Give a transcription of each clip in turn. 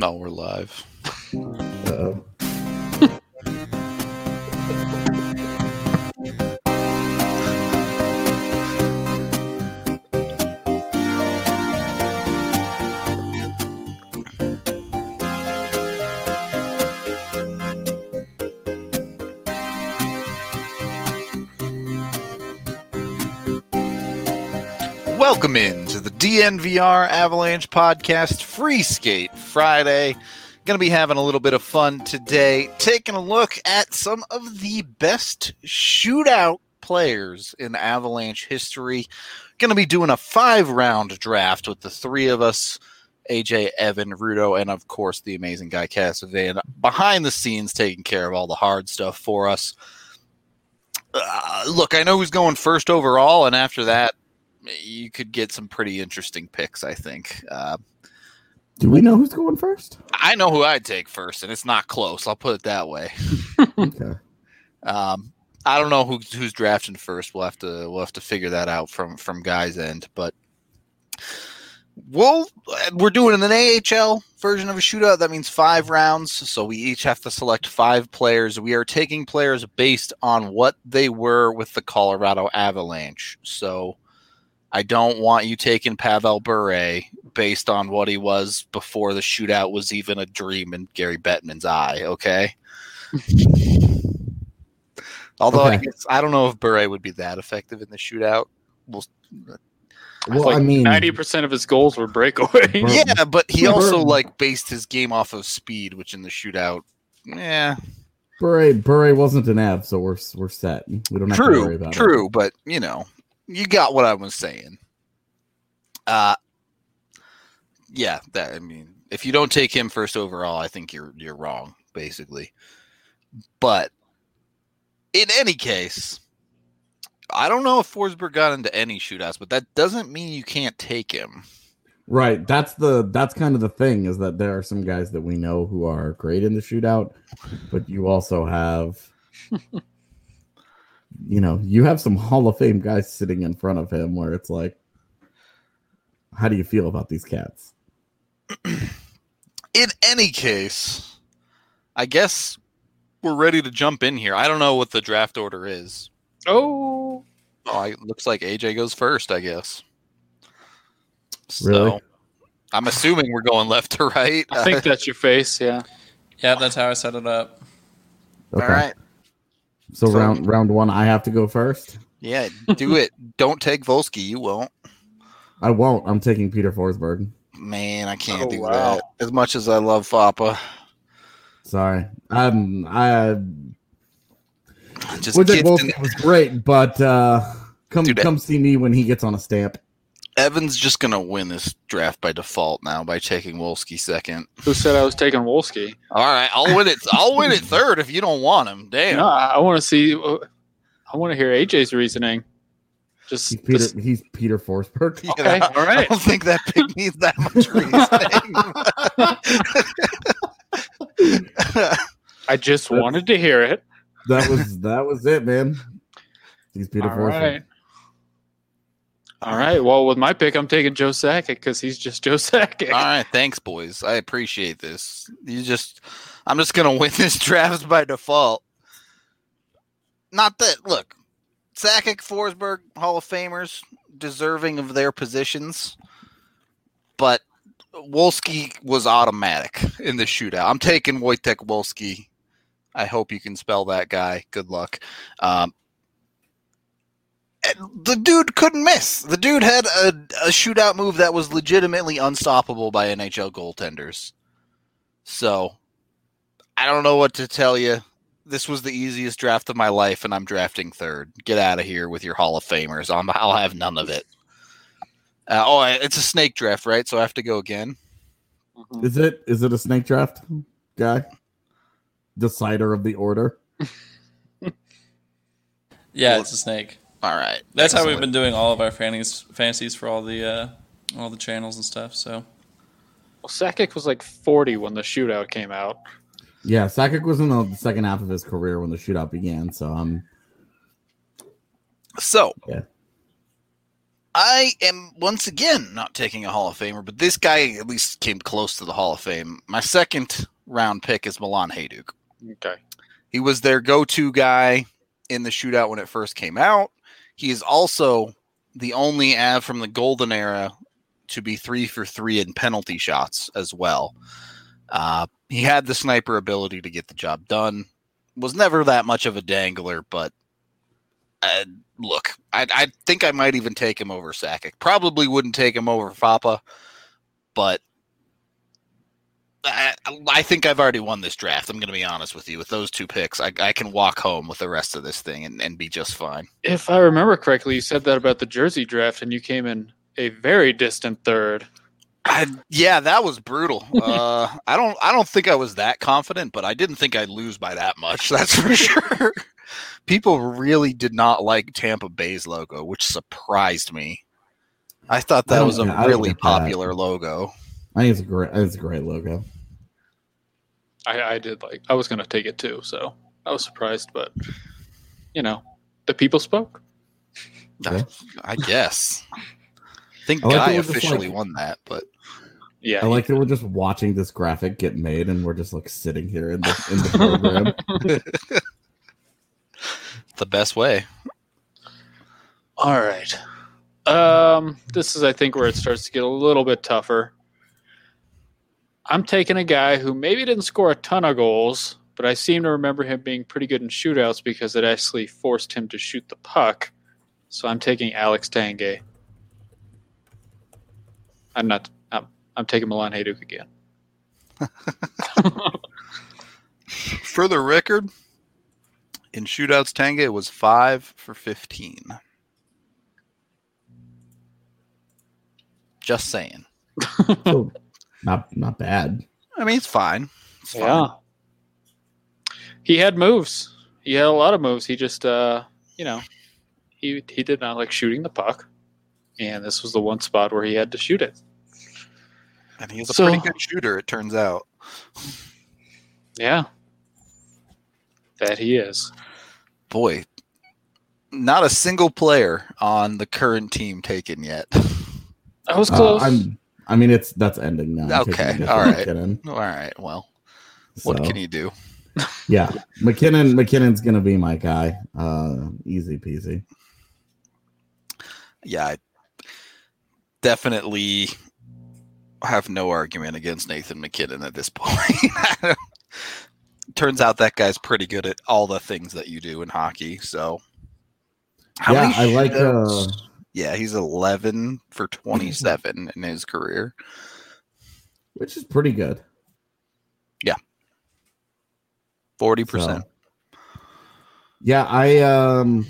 No, we're live. Welcome in to the DNVR Avalanche Podcast Free Skate Friday. Going to be having a little bit of fun today, taking a look at some of the best shootout players in Avalanche history. Going to be doing a five round draft with the three of us AJ, Evan, Rudo, and of course the amazing guy Cassavan behind the scenes taking care of all the hard stuff for us. Uh, look, I know who's going first overall, and after that, you could get some pretty interesting picks. I think. Uh, Do we know who's going first? I know who I'd take first, and it's not close. I'll put it that way. Okay. Um, I don't know who's who's drafting first. We'll have to we'll have to figure that out from from guys' end. But we'll we're doing an AHL version of a shootout. That means five rounds. So we each have to select five players. We are taking players based on what they were with the Colorado Avalanche. So I don't want you taking Pavel Bure based on what he was before the shootout was even a dream in Gary Bettman's eye. Okay. Although I guess I don't know if Bure would be that effective in the shootout. We'll, Well, like I mean, ninety percent of his goals were breakaways. Yeah, but he also Bure- like based his game off of speed, which in the shootout, yeah, Bure, Bure wasn't an Av, so we're we're set. We don't have to worry true, about true. But you know, you got what I was saying. Uh, yeah, that I mean, if you don't take him first overall, I think you're you're wrong, basically. But in any case, I don't know if Forsberg got into any shootouts, but that doesn't mean you can't take him. Right. That's the that's kind of the thing is that there are some guys that we know who are great in the shootout, but you also have you know, you have some Hall of Fame guys sitting in front of him where it's like how do you feel about these cats? In any case, I guess we're ready to jump in here. I don't know what the draft order is. Oh, Oh, I, looks like AJ goes first, I guess. So, Really? I'm assuming we're going left to right. I think that's your face. Yeah. Yeah, that's how I set it up. Okay. All right. So, So- round round 1 I have to go first. Yeah, do it. Don't take Wolski. You won't. I won't. I'm taking Peter Forsberg. Man, I can't Oh, do wow. that. As much as I love Foppa, Sorry. Um I just Would kids Wolf was great, but uh, come Dude, come see me when he gets on a stamp. Evan's just gonna win this draft by default now by taking Wolski second. Who said I was taking Wolski? All right, I'll win it. I'll win it third if you don't want him. Damn. No, I, I want to see. I want to hear AJ's reasoning. Just, He's Peter. just- He's Peter Forsberg. Yeah, okay, all I don't think that pick needs that much reasoning. I just wanted to hear it. That was that was it, man. He's Peter All Forsberg. right. All right. Well, with my pick, I'm taking Joe Sakic because he's just Joe Sakic. All right, thanks, boys. I appreciate this. You just, I'm just gonna win this draft by default. Not that. Look, Sakic, Forsberg, Hall of Famers, deserving of their positions, but Wolski was automatic in the shootout. I'm taking Wojtek Wolski. I hope you can spell that guy. Good luck. Um, the dude couldn't miss. The dude had a, a shootout move that was legitimately unstoppable by NHL goaltenders. So, I don't know what to tell you. This was the easiest draft of my life, and I'm drafting third. Get out of here with your Hall of Famers. I'm, I'll have none of it. Uh, oh, it's a snake draft, right? So I have to go again. Mhm. Is it is it a snake draft guy? Decider of the order. Yeah, it's a snake. All right. That's how we've been doing all of our fantasies, fantasies for all the uh, all the channels and stuff. So Well, Sakic was like 40 when the shootout came out. Yeah, Sakic was in the second half of his career when the shootout began. So um, So, Yeah. I am once again not taking a Hall of Famer, but this guy at least came close to the Hall of Fame. My second round pick is Milan Hejduk. Okay. He was their go-to guy in the shootout when it first came out. He is also the only Av from the golden era to be three for three in penalty shots as well. Uh, he had the sniper ability to get the job done. Was never that much of a dangler, but uh, look, I, I think I might even take him over Sakic. Probably wouldn't take him over Foppa, but I, I think I've already won this draft. I'm going to be honest with you. With those two picks, I, I can walk home with the rest of this thing and, and be just fine. If I remember correctly, you said that about the Jersey draft, and you came in a very distant third. I, yeah, that was brutal. Uh, I don't I don't think I was that confident, but I didn't think I'd lose by that much. That's for sure. People really did not like Tampa Bay's logo, which surprised me. I thought that don't- was a I don't really get that. popular logo. I think it's a great. It's a great logo. I, I did like. I was going to take it too, so I was surprised, but you know, the people spoke. Yeah. I guess. I think I like Guy it officially like- won that, but Yeah, I like that we're just watching this graphic get made, and we're just like sitting here in the in the program. the best way. All right. Um, this is, I think, where it starts to get a little bit tougher. I'm taking a guy who maybe didn't score a ton of goals, but I seem to remember him being pretty good in shootouts because it actually forced him to shoot the puck. So I'm taking Alex Tanguay. I'm not. I'm, I'm taking Milan Hejduk again. For the record, in shootouts, Tanga it was five for fifteen. Just saying. So, not not bad. I mean, it's fine. It's fine. Yeah. He had moves. He had a lot of moves. He just, uh, you know, he he did not like shooting the puck, and this was the one spot where he had to shoot it. and he's a So- pretty good shooter. It turns out. Yeah, that he is. Boy, not a single player on the current team taken yet. I was Uh, close. I'm. I mean, it's that's ending now. Okay, all right. MacKinnon. All right. Well, what can you do? Yeah, MacKinnon. MacKinnon's gonna be my guy. Uh, easy peasy. Yeah, I definitely have no argument against Nathan MacKinnon at this point. Turns out that guy's pretty good at all the things that you do in hockey. So, How yeah, I like. Uh, yeah, he's 11 for 27 in his career. which is pretty good. Yeah, 40%. So, yeah, I um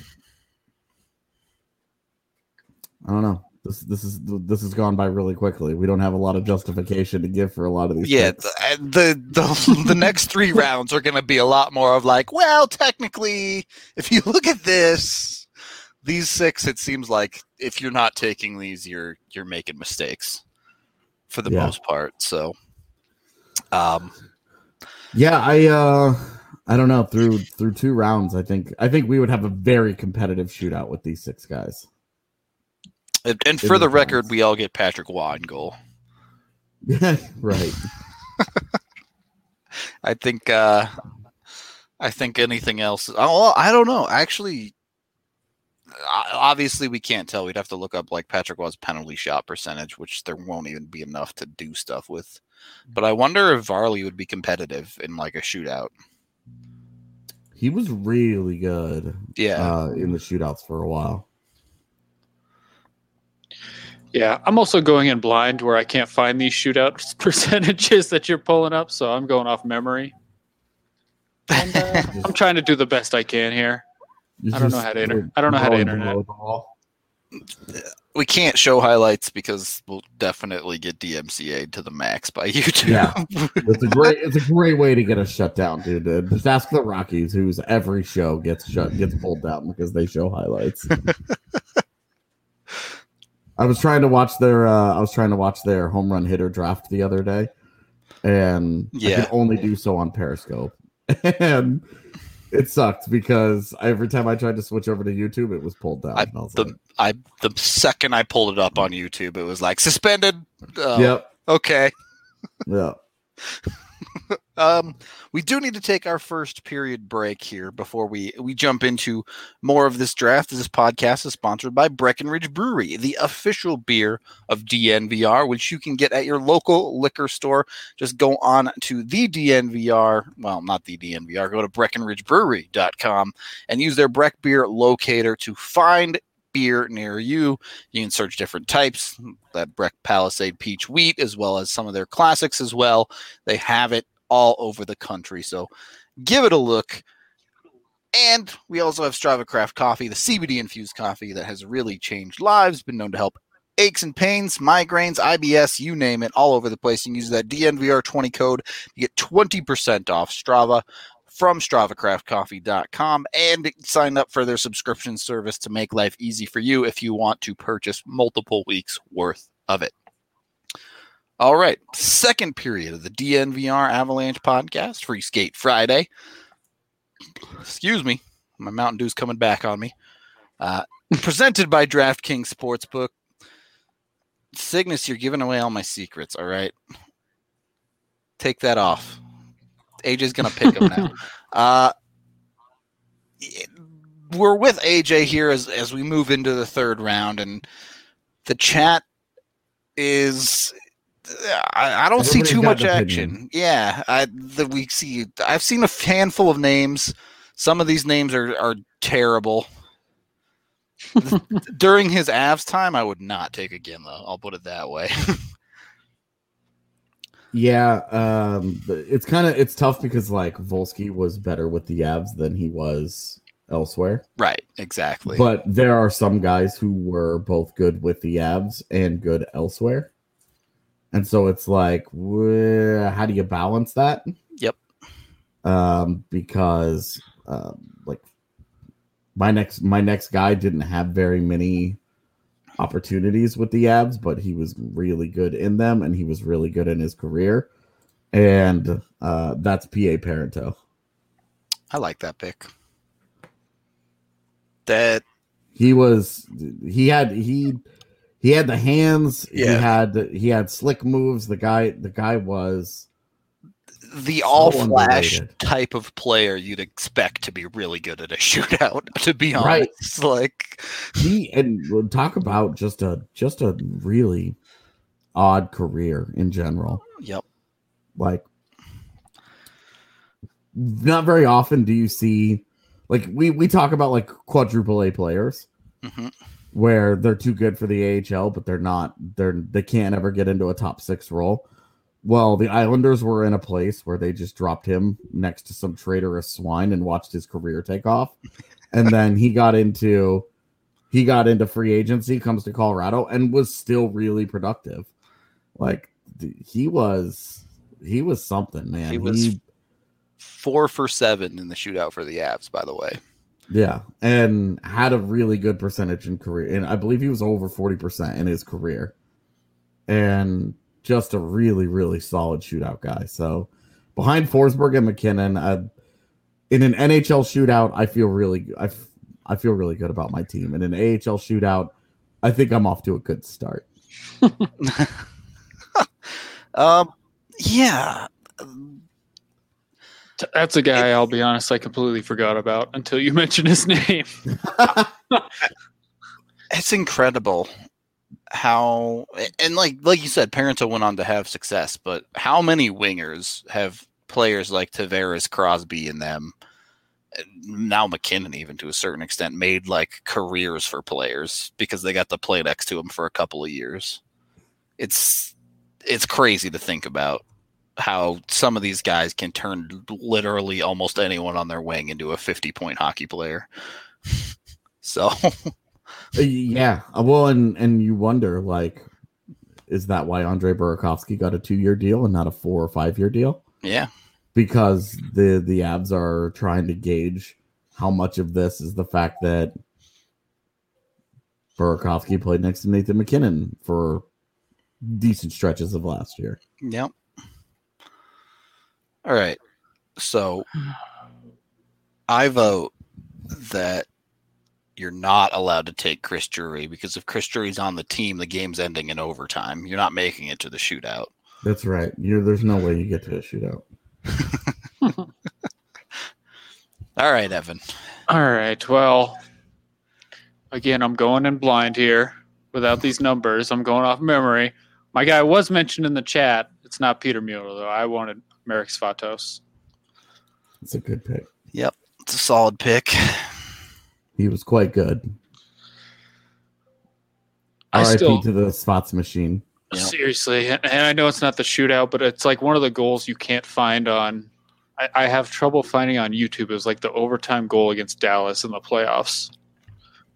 I don't know. This this is this has gone by really quickly. We don't have a lot of justification to give for a lot of these. Yeah, the, the the the next three rounds are going to be a lot more of like, well, technically, if you look at this, these six, it seems like if you're not taking these, you're you're making mistakes for the Yeah. most part. So, um, yeah. I uh I don't know. Through through two rounds, I think I think we would have a very competitive shootout with these six guys. And, for the the record, we all get Patrick Roy in goal. Right. I think. uh I think anything else. Oh, I don't know. Actually, obviously we can't tell. We'd have to look up like Patrick Roy's penalty shot percentage, which there won't even be enough to do stuff with. But I wonder if Varley would be competitive in like a shootout. He was really good Yeah, uh, in the shootouts for a while. Yeah, I'm also going in blind where I can't find these shootout percentages that you're pulling up, so I'm going off memory. And, uh, I'm trying to do the best I can here. You're I don't know how to inter- I don't know how to rolling internet. below the wall. we can't show highlights because we'll definitely get DMCA to the max by YouTube. Yeah. It's a great it's a great way to get us shut down, dude. Just ask the Rockies, whose every show gets shut gets pulled down because they show highlights. I was trying to watch their uh, I was trying to watch their home run hitter draft the other day, and I Yeah. could only do so on Periscope, and it sucked because every time I tried to switch over to YouTube, it was pulled down. I- I was the like, I the second I pulled it up on YouTube, it was like suspended. Uh, Yep. Okay. Yeah. Um, we do need to take our first period break here before we we jump into more of this draft. This podcast is sponsored by Breckenridge Brewery, the official beer of DNVR, which you can get at your local liquor store. Just go on to the DNVR, well, not the DNVR, go to breckenridgebrewery.com and use their Breck Beer locator to find beer near you. You can search different types, that Breck Palisade Peach Wheat, as well as some of their classics as well. They have it all over the country. So give it a look. And we also have Strava Craft Coffee, the CBD infused coffee that has really changed lives, been known to help aches and pains, migraines, IBS, you name it, all over the place. Can use that DNVR20 code to get 20% off Strava from StravaCraftCoffee.com and sign up for their subscription service to make life easy for you if you want to purchase multiple weeks worth of it. All right, second period of the DNVR Avalanche podcast, Free Skate Friday. Excuse me, my Mountain Dew's coming back on me. Uh, presented by DraftKings Sportsbook. Cygnus, you're giving away all my secrets. All right, take that off. AJ's gonna pick him now. Uh, we're with AJ here as as we move into the third round, and the chat is. I, I don't see too much action. opinion. Yeah, I the, we see. I've seen a handful of names. Some of these names are are terrible. During his Avs time, I would not take again though. I'll put it that way. Yeah, um, it's kind of it's tough because like Wolski was better with the Avs than he was elsewhere. right, exactly. But there are some guys who were both good with the Avs and good elsewhere, and so it's like, wh- how do you balance that? Yep. Um, because um, like my next my next guy didn't have very many opportunities with the abs, but he was really good in them and he was really good in his career. And uh, that's PA Parenteau. I like that pick. That He was he had he he had the hands, he had he had slick moves. The guy the guy was the So all flash type of player you'd expect to be really good at a shootout, to be Right. honest. Like he and we'll talk about just a just a really odd career in general. Yep. like not very often do you see like we we talk about like quadruple A players hmm where they're too good for the AHL but they're not they're they can't ever get into a top 6 role. Well, the Islanders were in a place where they just dropped him next to some traitorous swine and watched his career take off. And then he got into he got into free agency, comes to Colorado and was still really productive. Like he was he was something, man. He was- four for seven in the shootout for the Avs, by the way. Yeah, and had a really good percentage in career, and I believe he was over forty percent in his career, and just a really, really solid shootout guy. So behind Forsberg and MacKinnon, I, in an NHL shootout, I feel really, I, f- I feel really good about my team. In an AHL shootout, I think I'm off to a good start. Um, yeah, That's a guy, I'll be honest, I completely forgot about until you mentioned his name. it's incredible how and like like you said, Parenteau went on to have success, but how many wingers have players like Tavares, Crosby, and them? Now MacKinnon, even to a certain extent, made like careers for players because they got to play next to him for a couple of years. It's it's crazy to think about how some of these guys can turn literally almost anyone on their wing into a 50 point hockey player. so yeah, uh, well, and and you wonder like, is that why Andre Burakovsky got a two year deal and not a four or five year deal? yeah, because the the abs are trying to gauge how much of this is the fact that Burakovsky played next to Nathan MacKinnon for decent stretches of last year. Yep. All right. So I vote that you're not allowed to take Chris Drury because if Chris Drury's on the team, the game's ending in overtime. You're not making it to the shootout. That's right. You're, there's no way you get to a shootout. All right, Evan. All right. Well, again, I'm going in blind here without these numbers. I'm going off memory. My guy was mentioned in the chat. It's not Peter Mueller though. I wanted Marek Svatos. It's a good pick. Yep. It's a solid pick. He was quite good. I RIP still to the spots machine. Yeah. seriously, and and I know it's not the shootout, but it's like one of the goals you can't find on. I, I have trouble finding on YouTube. It was like the overtime goal against Dallas in the playoffs.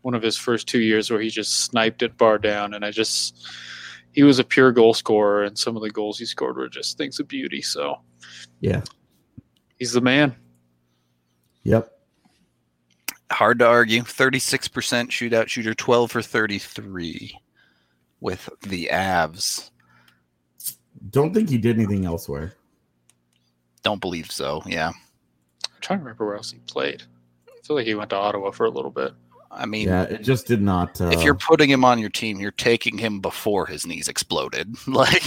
One of his first two years where he just sniped it bar down, and I just he was a pure goal scorer, and some of the goals he scored were just things of beauty. So Yeah. he's the man. Yep. Hard to argue. 36% shootout shooter, 12 for 33 with the Avs. Don't think he did anything elsewhere. Don't believe so. Yeah. I'm trying to remember where else he played. I feel like he went to Ottawa for a little bit. I mean, Yeah, it just did not. Uh, if you're putting him on your team, you're taking him before his knees exploded. Like,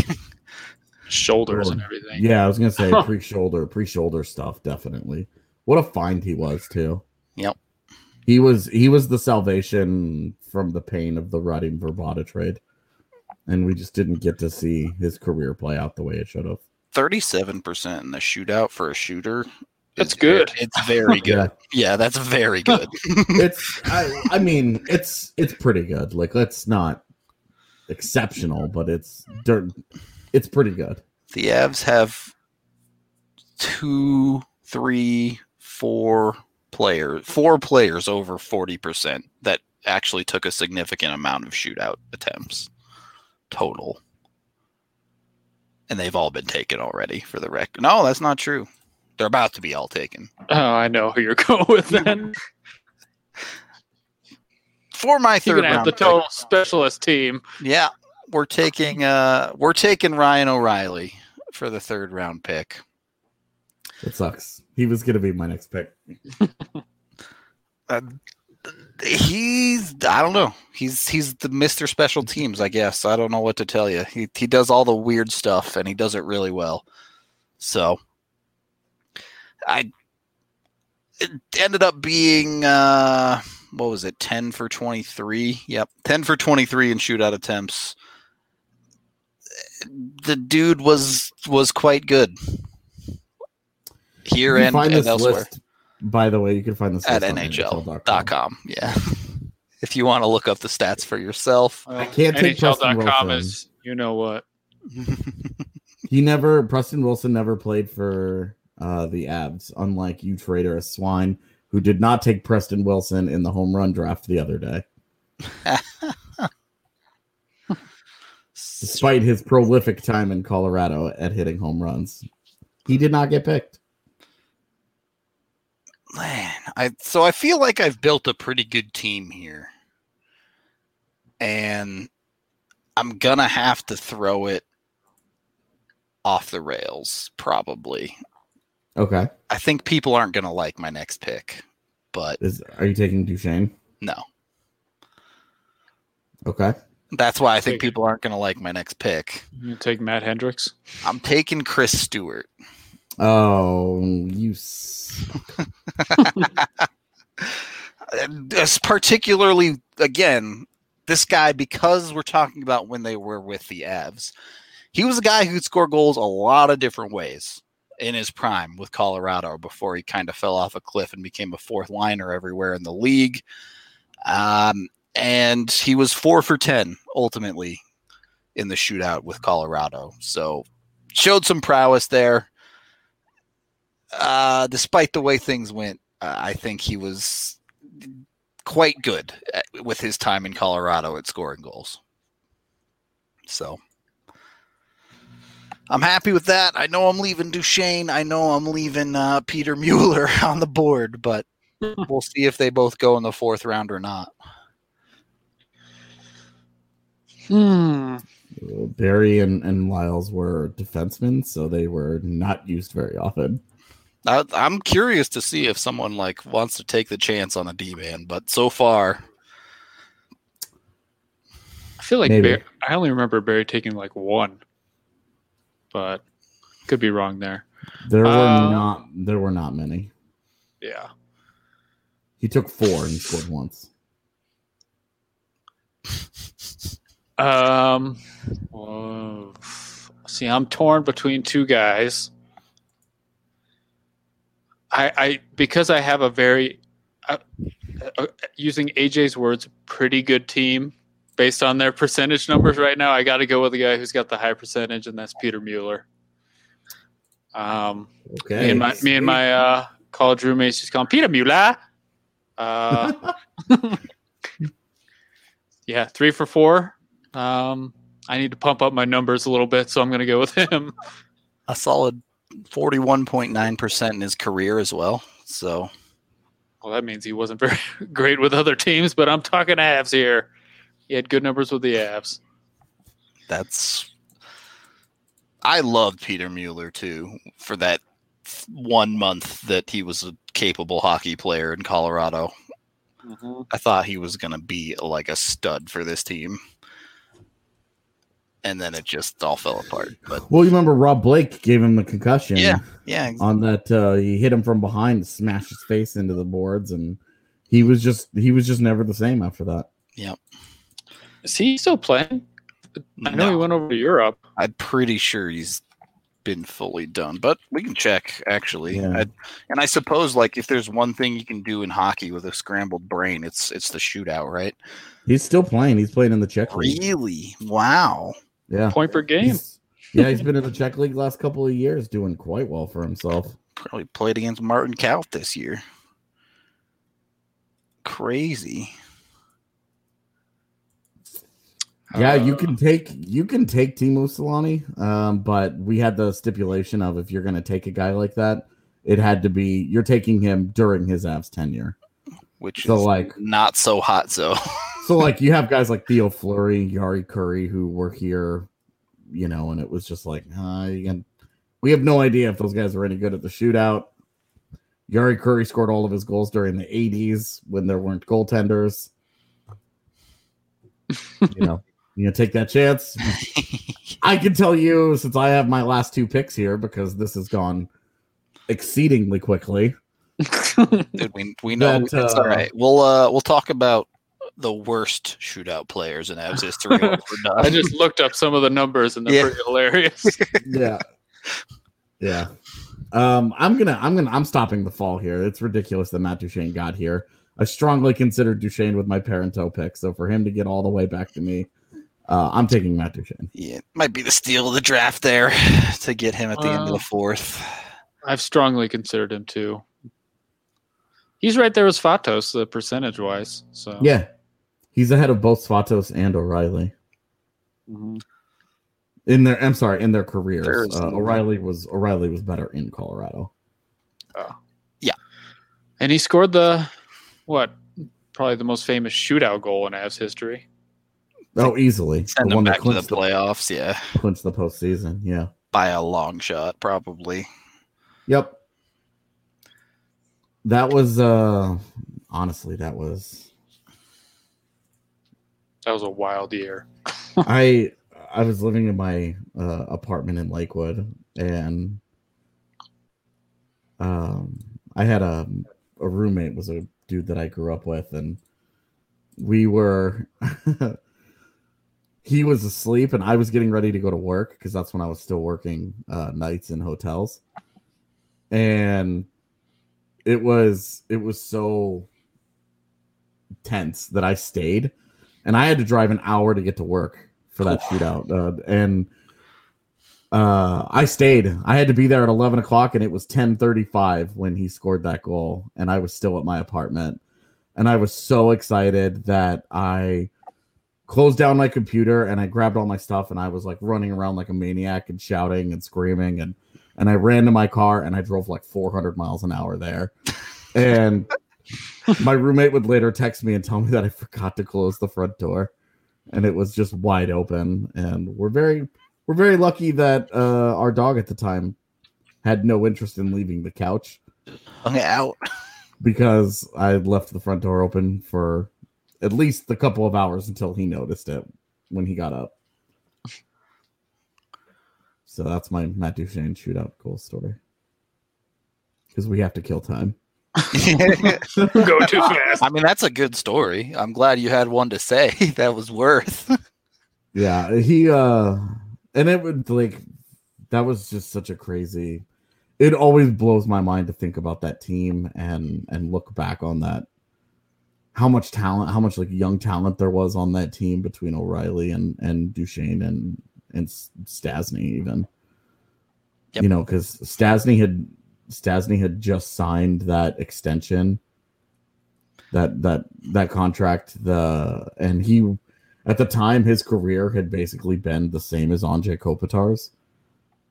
Shoulders and everything. yeah, I was gonna say pre-shoulder, pre-shoulder stuff, definitely. What a find he was too. Yep. He was he was the salvation from the pain of the rotting Vrbata trade, and we just didn't get to see his career play out the way it should have. 37% in the shootout for a shooter. That's is good. ve- It's very good. Yeah. yeah, that's very good. It's I, I mean it's it's pretty good. Like let's not exceptional, but it's dirt. It's pretty good. the Avs have two, three, four players, four players over 40% that actually took a significant amount of shootout attempts total. And they've all been taken already for the record. No, that's not true. They're about to be all taken. Oh, I know who you're going with then. For my You're third gonna have round the pick- total specialist team. Yeah, we're taking uh we're taking Ryan O'Reilly for the third round pick. It sucks. He was gonna be my next pick. Uh, he's I don't know. He's he's the Mr. Special Teams, I guess. I don't know what to tell you. He he does all the weird stuff and he does it really well. So I it ended up being uh what was it? 10 for 23. Yep, 10 for 23 in shootout attempts. The dude was was quite good. Here and, find and elsewhere list. By the way, you can find this at list on NHL.com. Yeah. if you want to look up the stats for yourself. I can't take Preston NHL.com Wilson. is you know what. He never Preston Wilson never played for uh, the Abs, unlike you trader a swine who did not take Preston Wilson in the home run draft the other day, despite his prolific time in Colorado at hitting home runs. He did not get picked. Man, I so I feel like I've built a pretty good team here. And I'm gonna have to throw it off the rails, probably. Okay, I think people aren't gonna like my next pick, but is are you taking Duchene? no. Okay, That's why I think Take- people aren't gonna like my next pick. You take Matt Hendricks. I'm taking Chris Stewart. Oh you. this particularly again this guy because we're talking about when they were with the Avs he was a guy who'd score goals a lot of different ways in his prime with Colorado before he kind of fell off a cliff and became a fourth liner everywhere in the league. Um, and he was four for 10 ultimately in the shootout with Colorado. So showed some prowess there uh, despite the way things went uh, I think he was quite good at, with his time in Colorado at scoring goals. So I'm happy with that. I know I'm leaving Duchene. I know I'm leaving uh, Peter Mueller on the board, but we'll see if they both go in the fourth round or not. Hmm. Barry and, and Liles were defensemen, so they were not used very often. I, I'm curious to see if someone like wants to take the chance on a D man, but so far I feel like Maybe. Barry, I only remember Barry taking like one, but could be wrong there. There were Uh, not there were not many. Yeah. He took four and scored once. Um. whoa. see, I'm torn between two guys. I, I because I have a very, uh, uh, using AJ's words, pretty good team based on their percentage numbers right now. I got to go with the guy who's got the high percentage, and that's Peter Mueller. Um, Okay. me and my me and my uh, college roommates just call him Peter Mueller. Uh, yeah, three for four. Um, I need to pump up my numbers a little bit, so I'm going to go with him. A solid 41.9% in his career as well. So Well, that means he wasn't very great with other teams, but I'm talking Avs here. He had good numbers with the Avs. that's. I loved Peter Mueller too for that one month that he was a capable hockey player in Colorado. Mm-hmm. I thought he was going to be like a stud for this team. And then it just all fell apart. But Well, you remember Rob Blake gave him the concussion. Yeah. yeah, On that, uh, he hit him from behind, smashed his face into the boards, and he was just he was just never the same after that. Yep. Is he still playing? I know he went over to Europe. I'm pretty sure he's been fully done, but we can check actually. Yeah. I, and I suppose like if there's one thing you can do in hockey with a scrambled brain, it's it's the shootout, right? He's still playing. He's playing in the Czech league. Really? Wow. Yeah. Point per game. He's- yeah, he's been in the Czech league last couple of years, doing quite well for himself. Probably played against Martin Kaut this year. Crazy. Yeah, you Uh, can take you can take Teemu Selanne, um, but we had the stipulation of if you're going to take a guy like that, it had to be you're taking him during his Avs tenure. Which So, is like- not so hot so. So like you have guys like Theo Fleury, Jari Kurri who were here, you know, and it was just like, uh, can, we have no idea if those guys were any good at the shootout. Jari Kurri scored all of his goals during the 80s when there weren't goaltenders. You know, you know, take that chance. I can tell you since I have my last two picks here because this has gone exceedingly quickly. Dude, we, we know That, it's all uh, right. We'll uh we'll talk about the worst shootout players in Avs history. when we're done. I just looked up some of the numbers and they're Yeah. pretty hilarious. yeah yeah um i'm gonna i'm gonna i'm stopping the fall here it's ridiculous that matt duchene got here i strongly considered duchene with my parenteau pick so for him to get all the way back to me uh i'm taking matt duchene Yeah, might be the steal of the draft there to get him at the end of Uh, the fourth. I've strongly considered him too. He's right there with Svatos, the percentage wise. So yeah he's ahead of both svatos and o'reilly Mhm. in their i'm sorry in their careers uh, o'reilly was o'reilly was better in colorado Oh, yeah, And he scored the what? Probably the most famous shootout goal in Avs history. oh easily Send the him one that back to the clinched the, playoffs, yeah, clinched the postseason yeah by a long shot, probably. Yep. That was uh honestly that was That was a wild year. I I was living in my uh apartment in Lakewood and um I had a a roommate was a dude that I grew up with and we were he was asleep and I was getting ready to go to work because that's when I was still working uh nights in hotels. And it was it was so tense that I stayed and I had to drive an hour to get to work for that shootout. Uh, and uh, I stayed. I had to be there at eleven o'clock, and it was ten thirty-five when he scored that goal, and I was still at my apartment. And I was so excited that I closed down my computer and I grabbed all my stuff, and I was like running around like a maniac and shouting and screaming, and and I ran to my car and I drove like four hundred miles an hour there, and my roommate would later text me and tell me that I forgot to close the front door and it was just wide open and we're very we're very lucky that uh our dog at the time had no interest in leaving the couch Hung out. because I left the front door open for at least a couple of hours until he noticed it. when he got up. So that's my Matt Duchene shootout goal story. Because we have to kill time. Go too fast. I mean, that's a good story. I'm glad you had one to say that was worth. Yeah, he uh and it would like that was just such a crazy it always blows my mind to think about that team and and look back on that how much talent how much like young talent there was on that team between O'Reilly and and Duchene and and Stastny even Yep. you know because Stastny had Stastny had just signed that extension that that that contract the and he at the time his career had basically been the same as Anze Kopitar's.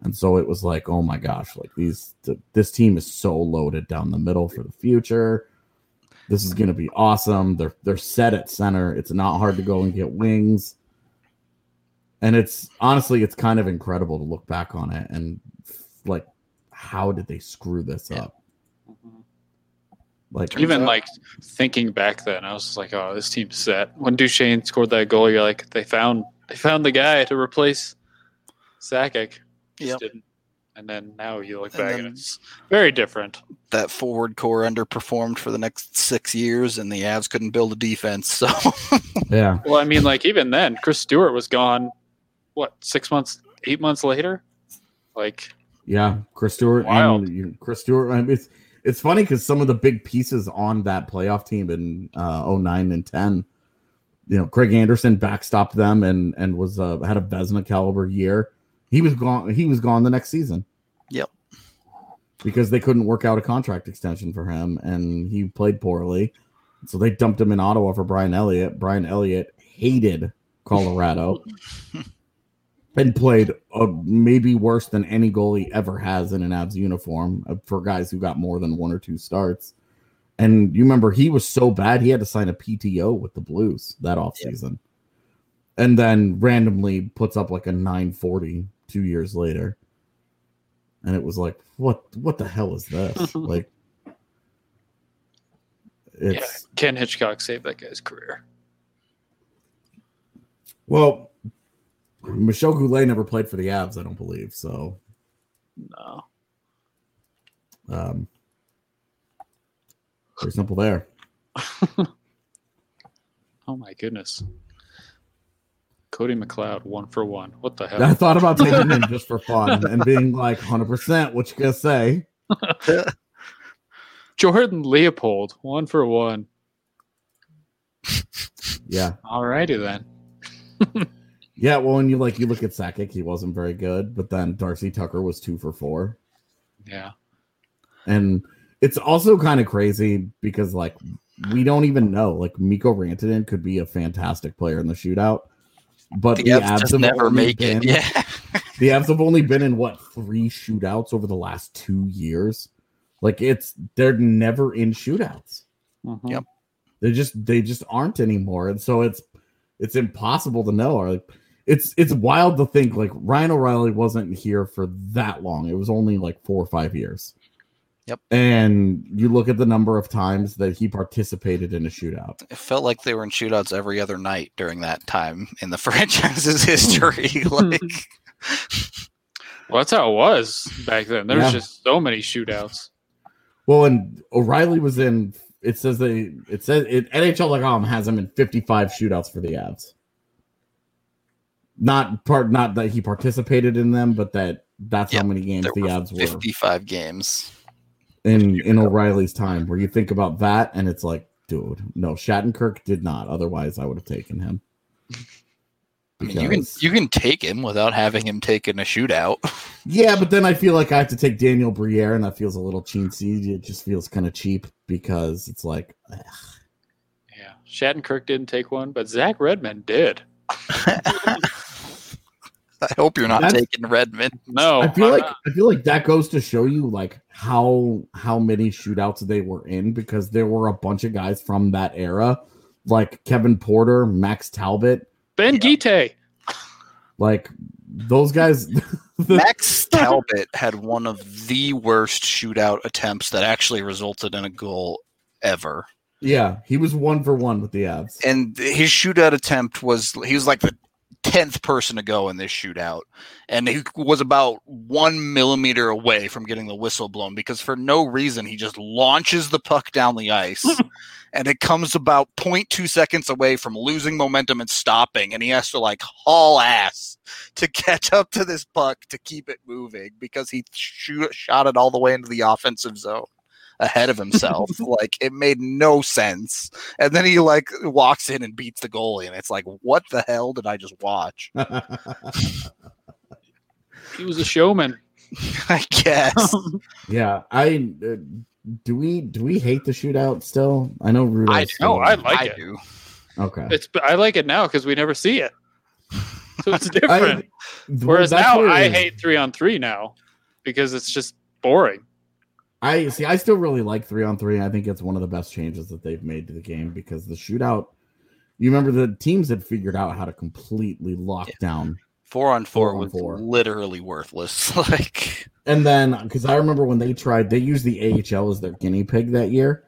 And so it was like, oh my gosh, like these th- this team is so loaded down the middle for the future. This is going to be awesome. They're they're set at center. It's not hard to go and get wings. And it's honestly it's kind of incredible to look back on it and like how did they screw this Yeah. up? Like Even out- like thinking back then, I was like, "Oh, this team's set." When Duchene scored that goal, you're like, "They found they found the guy to replace Sakic." Just Yep. didn't. And then now you look And back then- and it's very different. that forward core underperformed for the next six years, and the Avs couldn't build a defense. So yeah. Well, I mean, like even then, Chris Stewart was gone. What six months, eight months later? Like, Yeah, Chris Stewart. Wild. And you, Chris Stewart. I mean, it's it's funny because some of the big pieces on that playoff team in uh, 09 and 10, you know, Craig Anderson backstopped them and and was uh, had a Vezina caliber year. He was gone. He was gone the next season. Yep. Because they couldn't work out a contract extension for him, and he played poorly. So they dumped him in Ottawa for Brian Elliott. Brian Elliott hated Colorado and played uh, maybe worse than any goalie ever has in an Avs uniform uh, for guys who got more than one or two starts. And you remember he was so bad he had to sign a PTO with the Blues that offseason. And then randomly puts up like a 940 two years later. And it was like, what what the hell is this? like it's yeah, Ken Hitchcock saved that guy's career. well Michel Goulet never played for the Avs, I don't believe. So No, Um, pretty simple there. oh my goodness. Cody McLeod, one for one. What the hell? I thought about taking him just for fun and being like 100%. What you gonna say? Jordan Leopold, one for one. Yeah, Alrighty then. Yeah. Well, when you like you look at Sakic, he wasn't very good, but then Darcy Tucker was two for four, Yeah. and it's also kind of crazy because like we don't even know. Like Mikko Rantanen could be a fantastic player in the shootout, but the the, Avs Avs just have never only make it. Yeah. the Avs have only been in what three shootouts over the last two years. Like it's they're never in shootouts. Mhm. Yep. They just they just aren't anymore, and so it's it's impossible to know. Or like, it's it's wild to think like Ryan O'Reilly wasn't here for that long. It was only like four or five years. Yep. And you look at the number of times that he participated in a shootout. It felt like they were in shootouts every other night during that time in the franchise's history. like, Well, that's how it was back then. There was Yeah. just so many shootouts. Well, and O'Reilly was in. It says they. It says it. NHL.com has him in 55 shootouts for the Avs. Not part. Not that he participated in them, but that that's Yep, how many games there the were Avs were 55 games. in in O'Reilly's time. Where you think about that, and it's like, dude, no, Shattenkirk did not. Otherwise, I would have taken him. I mean, you can you can take him without having him take in a shootout. Yeah, but then I feel like I have to take Daniel Briere, and that feels a little cheesy. It just feels kind of cheap because it's like, ugh. Yeah. Shattenkirk didn't take one, but Zach Redmond did. I hope you're not That's- taking Redmond. No. I feel I'm like not. I feel like that goes to show you like how how many shootouts they were in because there were a bunch of guys from that era, like Kevin Porter, Max Talbot, Ben Guite. like those guys. Max Talbot had one of the worst shootout attempts that actually resulted in a goal ever. yeah, he was one for one with the Avs. And his shootout attempt was he was like the tenth person to go in this shootout, and he was about one millimeter away from getting the whistle blown because for no reason he just launches the puck down the ice, and it comes about 0.2 seconds away from losing momentum and stopping, and he has to like haul ass to catch up to this puck to keep it moving because he shoot, shot it all the way into the offensive zone ahead of himself. like it made no sense. And then he like walks in and beats the goalie, and it's like, what the hell did I just watch? He was a showman. I guess. yeah, I uh, do we do we hate the shootout still? I know Rudolph. I still- No, I like I it. do. okay. It's I like it now because we never see it. So it's different. I- Whereas now I hate three on three now because it's just boring. I see. I still really like three on three. I think it's one of the best changes that they've made to the game because the shootout. You remember the teams had figured out how to completely lock down, Four on four, Four on was four. literally worthless. like and then because I remember when they tried, they used the AHL as their guinea pig that year.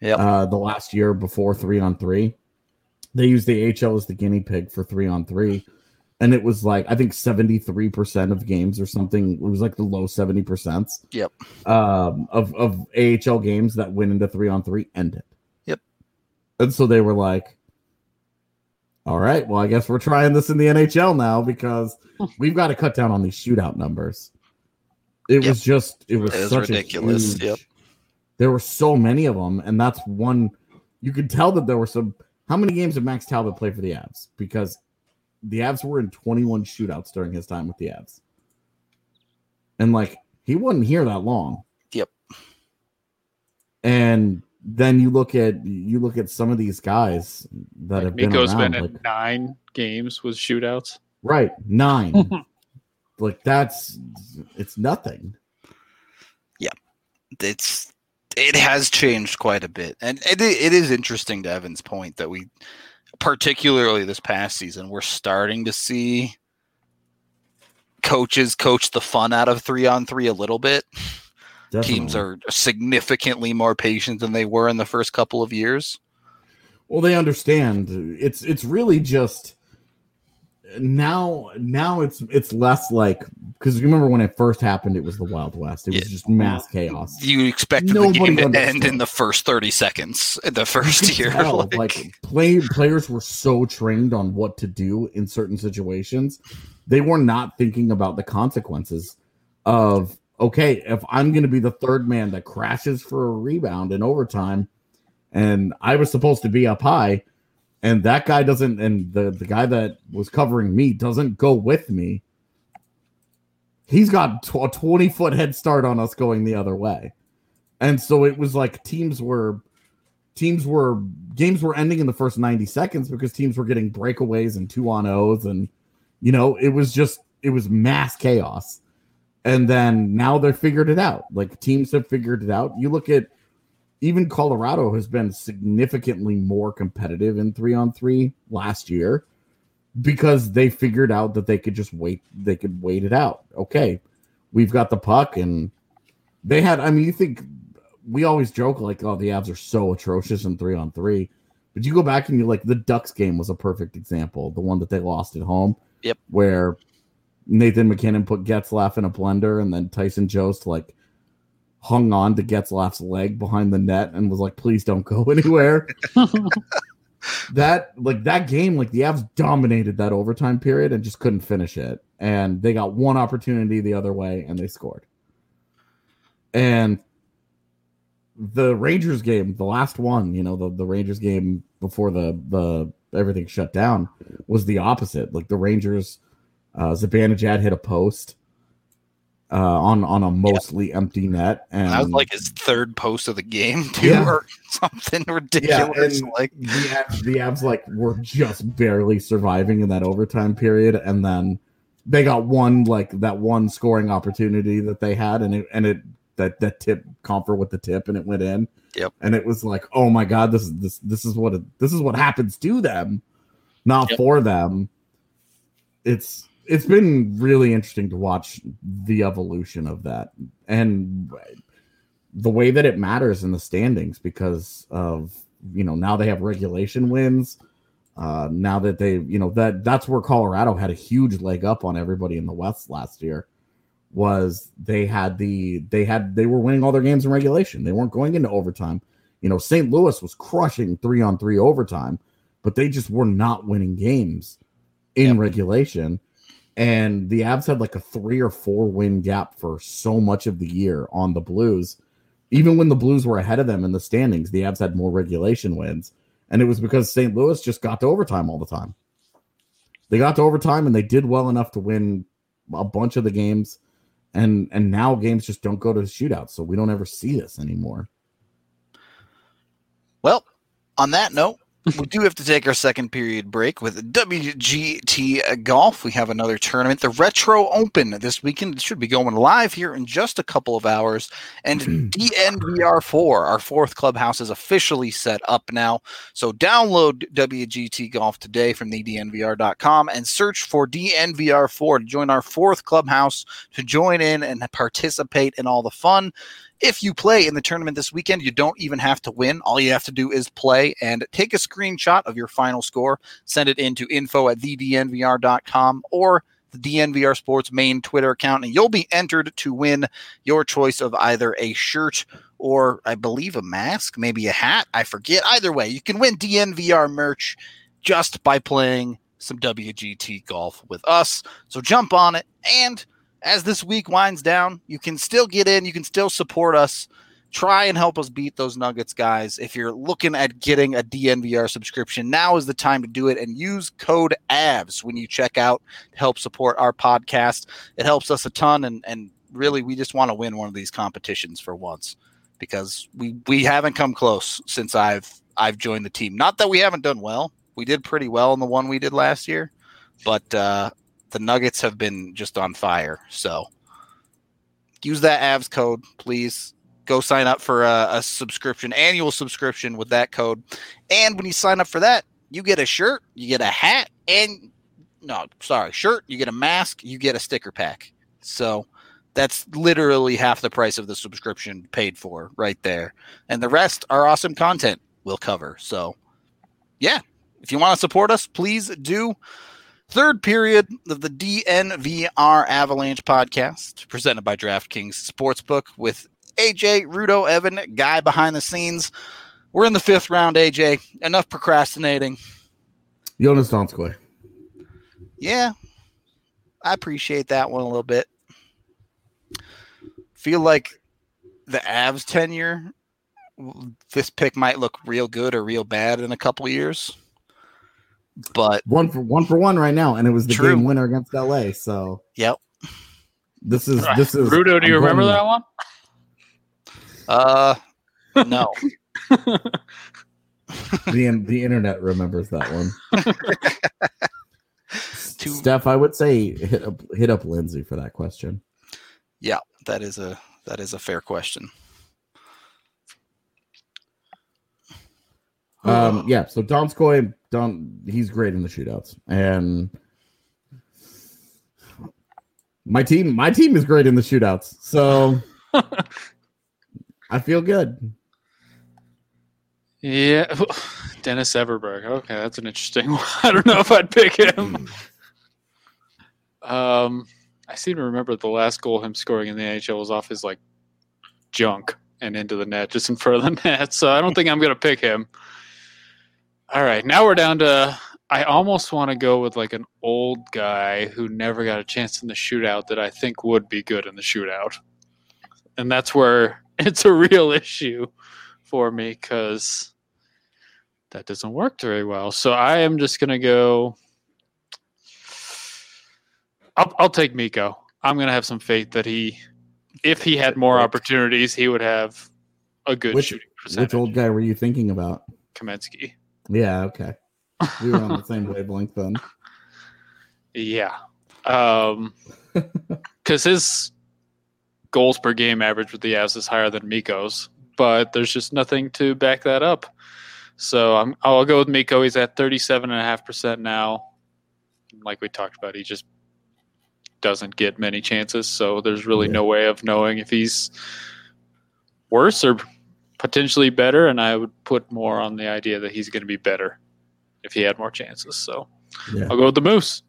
Yep. Uh, the last year before three on three, they used the AHL as the guinea pig for three on three, and it was like I think seventy three percent of games or something. It was like the low seventy percent. Yep. Um, of of AHL games that went into three on three ended. Yep. And so they were like, "All right, well, I guess we're trying this in the NHL now because we've got to cut down on these shootout numbers." It Yep. was just it was, It was such ridiculous. A huge, Yep. There were so many of them, and that's one. You could tell that there were some. How many games did Max Talbot play for the Avs? Because the Avs were in 21 shootouts during his time with the Avs, and like he wasn't here that long. Yep. And then you look at you look at some of these guys that have been Mikko's around, been in like- nine games with shootouts. right nine. like that's it's nothing. Yeah, it's it has changed quite a bit and it, it is interesting to evan's point that we particularly this past season we're starting to see coaches coach the fun out of three on three a little bit. Teams are significantly more patient than they were in the first couple of years. Well, they understand. It's it's really just now now it's it's less like because you remember when it first happened, it was the Wild West. It was Yeah. just mass chaos. you expected Nobody the game to end in the first 30 seconds the first year tell, like, like play players were so trained on what to do in certain situations, they were not thinking about the consequences of okay, if I'm going to be the third man that crashes for a rebound in overtime, and I was supposed to be up high, and that guy doesn't, and the the guy that was covering me doesn't go with me. He's got tw- a 20 foot head start on us going the other way. And so it was like teams were teams were games were ending in the first 90 seconds because teams were getting breakaways and two on O's and you know it was just it was mass chaos and then now they figured it out like teams have figured it out you look at even Colorado has been significantly more competitive in 3 on 3 last year because they figured out that they could just wait they could wait it out okay we've got the puck and they had i mean you think we always joke like, oh, the Avs are so atrocious in three on three. But you go back and you like the Ducks game was a perfect example, the one that they lost at home. Yep. Where Nathan MacKinnon put Getzlaf in a blender and then Tyson Jost like hung on to Getzlaf's leg behind the net and was like, please don't go anywhere. that like that game, like the Avs dominated that overtime period and just couldn't finish it. And they got one opportunity the other way and they scored. And the Rangers game, the last one, you know, the, the Rangers game before the the everything shut down was the opposite. Like the Rangers, uh, Zibanejad hit a post uh, on on a mostly empty net, and that was like his third post of the game too Yeah. or something yeah, ridiculous and like the Avs, the Avs like were just barely surviving in that overtime period, and then they got one like that one scoring opportunity that they had, and it and it that that tip Compher with the tip, and it went in. Yep. And it was like, oh my god, this is this this is what it, this is what happens to them, not Yep. for them. It's it's been really interesting to watch the evolution of that and the way that it matters in the standings because of you know now they have regulation wins Uh, now that they, you know, that that's where Colorado had a huge leg up on everybody in the West last year. Was they had the they had they were winning all their games in regulation. They weren't going into overtime. You know, St. Louis was crushing three on three overtime, but they just were not winning games in Yep. regulation. And the Avs had like a three or four win gap for so much of the year on the Blues. Even when the Blues were ahead of them in the standings, the Avs had more regulation wins. And it was because St. Louis just got to overtime all the time. They got to overtime and they did well enough to win a bunch of the games. And and now games just don't go to shootouts. So we don't ever see this anymore. Well, on that note, we do have to take our second period break with WGT Golf. We have another tournament, the Retro Open, this weekend. It should be going live here in just a couple of hours. And hmm. DNVR4, our fourth clubhouse, is officially set up now. So download WGT Golf today from the DNVR.com and search for DNVR4 to join our fourth clubhouse to join in and participate in all the fun. If you play in the tournament this weekend, you don't even have to win. All you have to do is play and take a screenshot of your final score, send it into info at thednvr.com or the DNVR Sports main Twitter account, and you'll be entered to win your choice of either a shirt or I believe a mask, maybe a hat. I forget. Either way, you can win DNVR merch just by playing some WGT golf with us. So jump on it and as this week winds down, you can still get in, you can still support us. Try and help us beat those Nuggets, guys. If you're looking at getting a DNVR subscription, now is the time to do it and use code AVS when you check out to help support our podcast. It helps us a ton, and, and really, we just want to win one of these competitions for once because we, we haven't come close since I've I've joined the team. Not that we haven't done well. We did pretty well in the one we did last year, but uh, the Nuggets have been just on fire. So use that AVS code, please. Go sign up for a, a subscription, annual subscription with that code. And when you sign up for that, you get a shirt, you get a hat, and no, sorry, shirt, you get a mask, you get a sticker pack. So that's literally half the price of the subscription paid for right there. And the rest are awesome content we'll cover. So yeah, if you want to support us, please do. Third period of the DNVR Avalanche podcast, presented by DraftKings Sportsbook with AJ, Rudo, Evan, guy behind the scenes. We're in the fifth round, AJ. Enough procrastinating. Joonas Donskoi. Yeah, I appreciate that one a little bit. Feel like the Avs tenure, this pick might look real good or real bad in a couple years. But One for one for one right now, and it was the True. game winner against LA. So yep, this is this is Rudo, do you I'm remember that one? uh, no, the the internet remembers that one. Too- Steph, I would say hit up hit up Lindsay for that question. yeah, that is a that is a fair question. Um, yeah, so Donskoi, Don, he's great in the shootouts, and my team, my team is great in the shootouts. So I feel good. Yeah, Dennis Everberg. Okay, that's an interesting one. I don't know if I'd pick him. Um, I seem to remember the last goal him scoring in the NHL was off his like junk and into the net, just in front of the net. So I don't think I'm gonna pick him. All right, now we're down to. I almost want to go with like an old guy who never got a chance in the shootout that I think would be good in the shootout, and that's where it's a real issue for me because that doesn't work very well. So I am just gonna go. I'll, I'll take Mikko. I'm gonna have some faith that he, if he had more opportunities, he would have a good Which- shooting percentage. Which old guy were you thinking about? Kamensky. Yeah, okay. We were on the same wavelength then. Yeah. Um, because his goals per game average with the Avs is higher than Mikko's, but there's just nothing to back that up. So I'm, I'll go with Mikko. He's at 37.5% now. Like we talked about, he just doesn't get many chances. So there's really Yeah. no way of knowing if he's worse or potentially better. And I would put more on the idea that he's going to be better if he had more chances. So Yeah. I'll go with the Moose.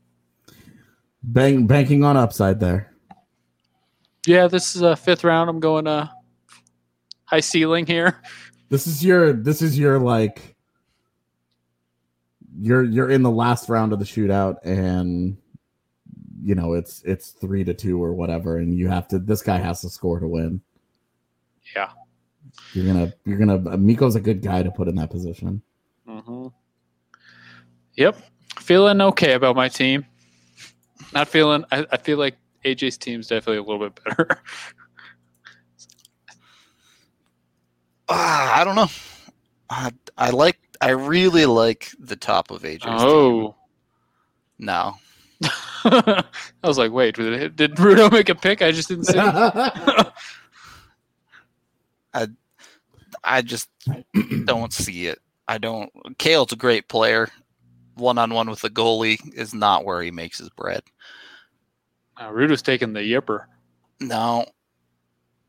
Bang, banking on upside there. Yeah, this is a fifth round. I'm going uh high ceiling here. This is your this is your like you're you're in the last round of the shootout and you know it's it's three to two or whatever and you have to this guy has to score to win. Yeah. You're gonna you're gonna Mikko's a good guy to put in that position. hmm Yep. Feeling okay about my team. Not feeling. I, I feel like AJ's team's definitely a little bit better. Ah, I don't know. I, I like. I really like the top of AJ's. team. oh. no, I was like, wait, did, it- did Rudo make a pick? I just didn't see. it. I just don't see it. I don't. Cale's a great player. One on one with the goalie is not where he makes his bread. Uh, Rudo's taking the yipper. No,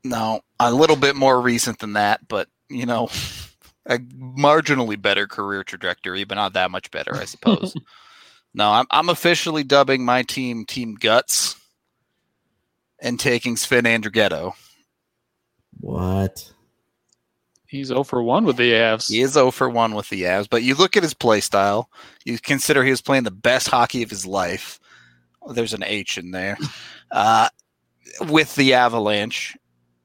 no, a little bit more recent than that, but you know, a marginally better career trajectory, but not that much better, I suppose. no, I'm I'm officially dubbing my team Team Guts and taking Sven Andrighetto. what? He's 0 for 1 with the Avs. He is 0 for 1 with the Avs, but you look at his play style, you consider he was playing the best hockey of his life. Oh, there's an H in there. Uh, with the Avalanche.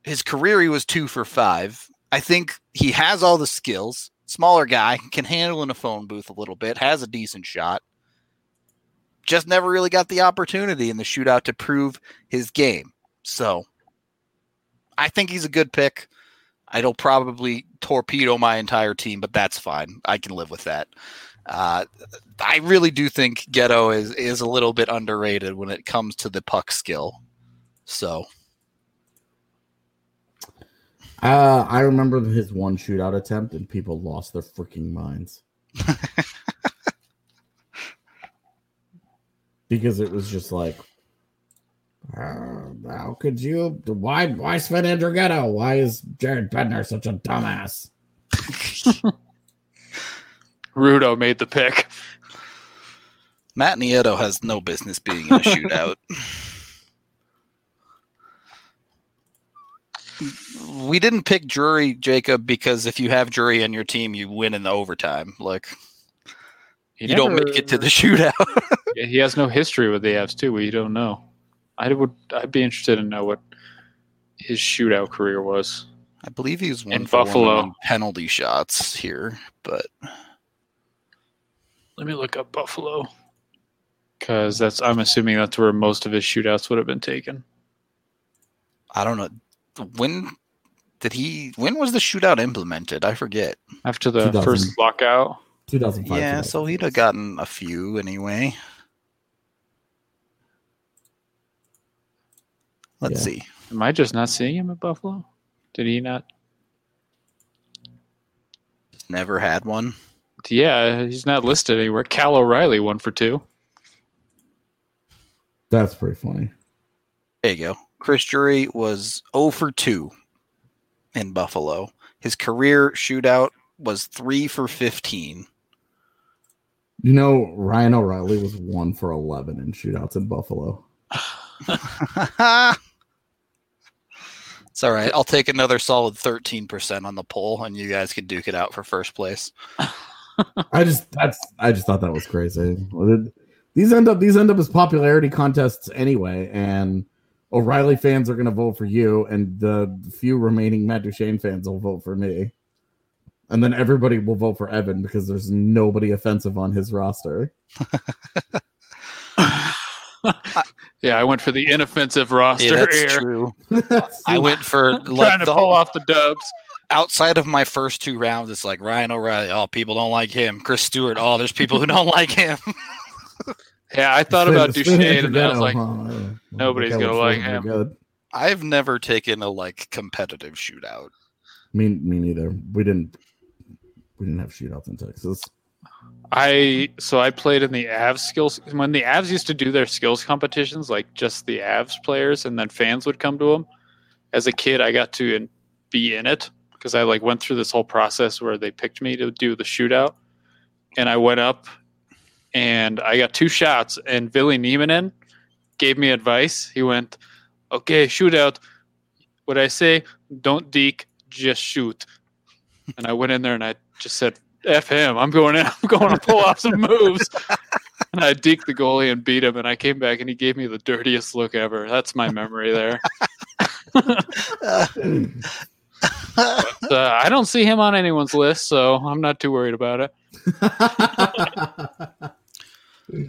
His career, he was 2 for 5. I think he has all the skills. Smaller guy, can handle in a phone booth a little bit, has a decent shot. Just never really got the opportunity in the shootout to prove his game. So I think he's a good pick. It'll probably torpedo my entire team, but that's fine. I can live with that. Uh, I really do think Ghetto is is a little bit underrated when it comes to the puck skill. So Uh, I remember his one shootout attempt and people lost their freaking minds. because it was just like, uh, how could you? Why? Why Sven Andrighetto? Why is Jared Bednar such a dumbass? Rudo made the pick. Matt Nieto has no business being in a shootout. we didn't pick Drury, Jacob, because if you have Drury on your team, you win in the overtime. Like He you don't make it to the shootout. Yeah, he has no history with the Avs too. We don't know. I would. I'd be interested to know what his shootout career was. I believe he's one In for one Buffalo. penalty shots here, but Let me look up Buffalo because that's. I'm assuming that's where most of his shootouts would have been taken. I don't know when did he when was the shootout implemented? I forget. After the first lockout. 2005. Yeah, so he'd have gotten a few anyway. Let's Yeah. see. Am I just not seeing him at Buffalo? Did he not? Never had one. Yeah, he's not listed anywhere. Cal O'Reilly one for two. That's pretty funny. There you go. Chris Drury was 0 for 2 in Buffalo. His career shootout was 3 for 15. You know, Ryan O'Reilly was one for 11 in shootouts in Buffalo. it's all right. I'll take another solid 13% on the poll and you guys can duke it out for first place. I just that's I just thought that was crazy. These end up these end up as popularity contests anyway, and O'Reilly fans are going to vote for you, and the few remaining Matt Duchene fans will vote for me, and then everybody will vote for Evan because there's nobody offensive on his roster. yeah, I went for the inoffensive roster Yeah, that's here. true. I went for trying like to the pull whole, off the dubs. outside of my first two rounds. It's like Ryan O'Reilly. Oh, people don't like him. Chris Stewart. Oh, there's people who don't like him. Yeah, I thought Spin- about spin Duchesne, and then I was Andrighetto, like, huh? Nobody's That gonna like him. Good. I've never taken a like competitive shootout. Me, me neither. We didn't. We didn't have shootouts in Texas. I so I played in the Avs skills when the Avs used to do their skills competitions, like just the Avs players, and then fans would come to them. As a kid, I got to in- be in it because I like went through this whole process where they picked me to do the shootout, and I went up and I got two shots and Ville Nieminen gave me advice. He went, "Okay, shootout. What I say? Don't deke, just shoot." And I went in there and I just said, "F him. I'm going in. I'm going to pull off some moves." and I deked the goalie and beat him. And I came back and he gave me the dirtiest look ever. That's my memory there. But, uh, I don't see him on anyone's list, so I'm not too worried about it.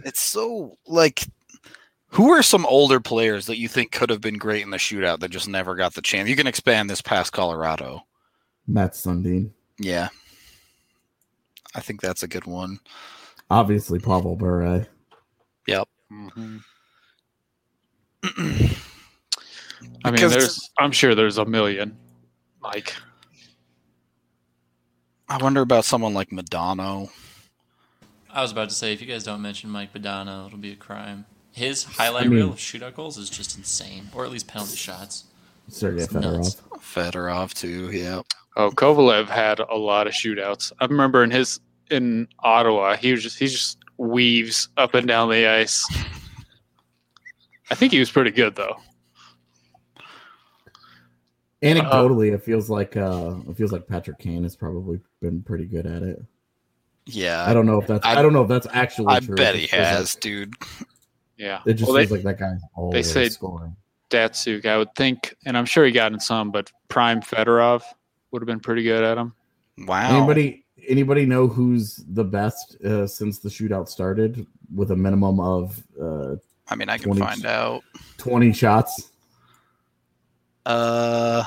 It's so like who are some older players that you think could have been great in the shootout that just never got the chance? You can expand this past Colorado. Mats Sundin. Yeah. I think that's a good one. Obviously, Pavel Bure. Yep. Mm-hmm. I mean, there's. I'm sure there's a million. Like, I wonder about someone like Modano. I was about to say, if you guys don't mention Mike Modano, it'll be a crime. His highlight I mean- reel of shootout goals is just insane, or at least penalty shots. Sergei It's nuts. Fedorov. Fedorov too, yeah. Oh, Kovalev had a lot of shootouts. I remember in his in Ottawa, he was just he just weaves up and down the ice. I think he was pretty good though. Anecdotally, it feels like uh, it feels like Patrick Kane has probably been pretty good at it. Yeah. I don't know if that's I, I- don't know if that's actually I true. bet he just feels like- has, dude. Yeah. it just well, feels they, like that guy's always say- scoring. Datsyuk, I would think, and I'm sure he got in some, but Prime Fedorov would have been pretty good at him. Wow. Anybody anybody know who's the best uh, since the shootout started with a minimum of uh, I mean, I can 20 find out. 20 shots? Uh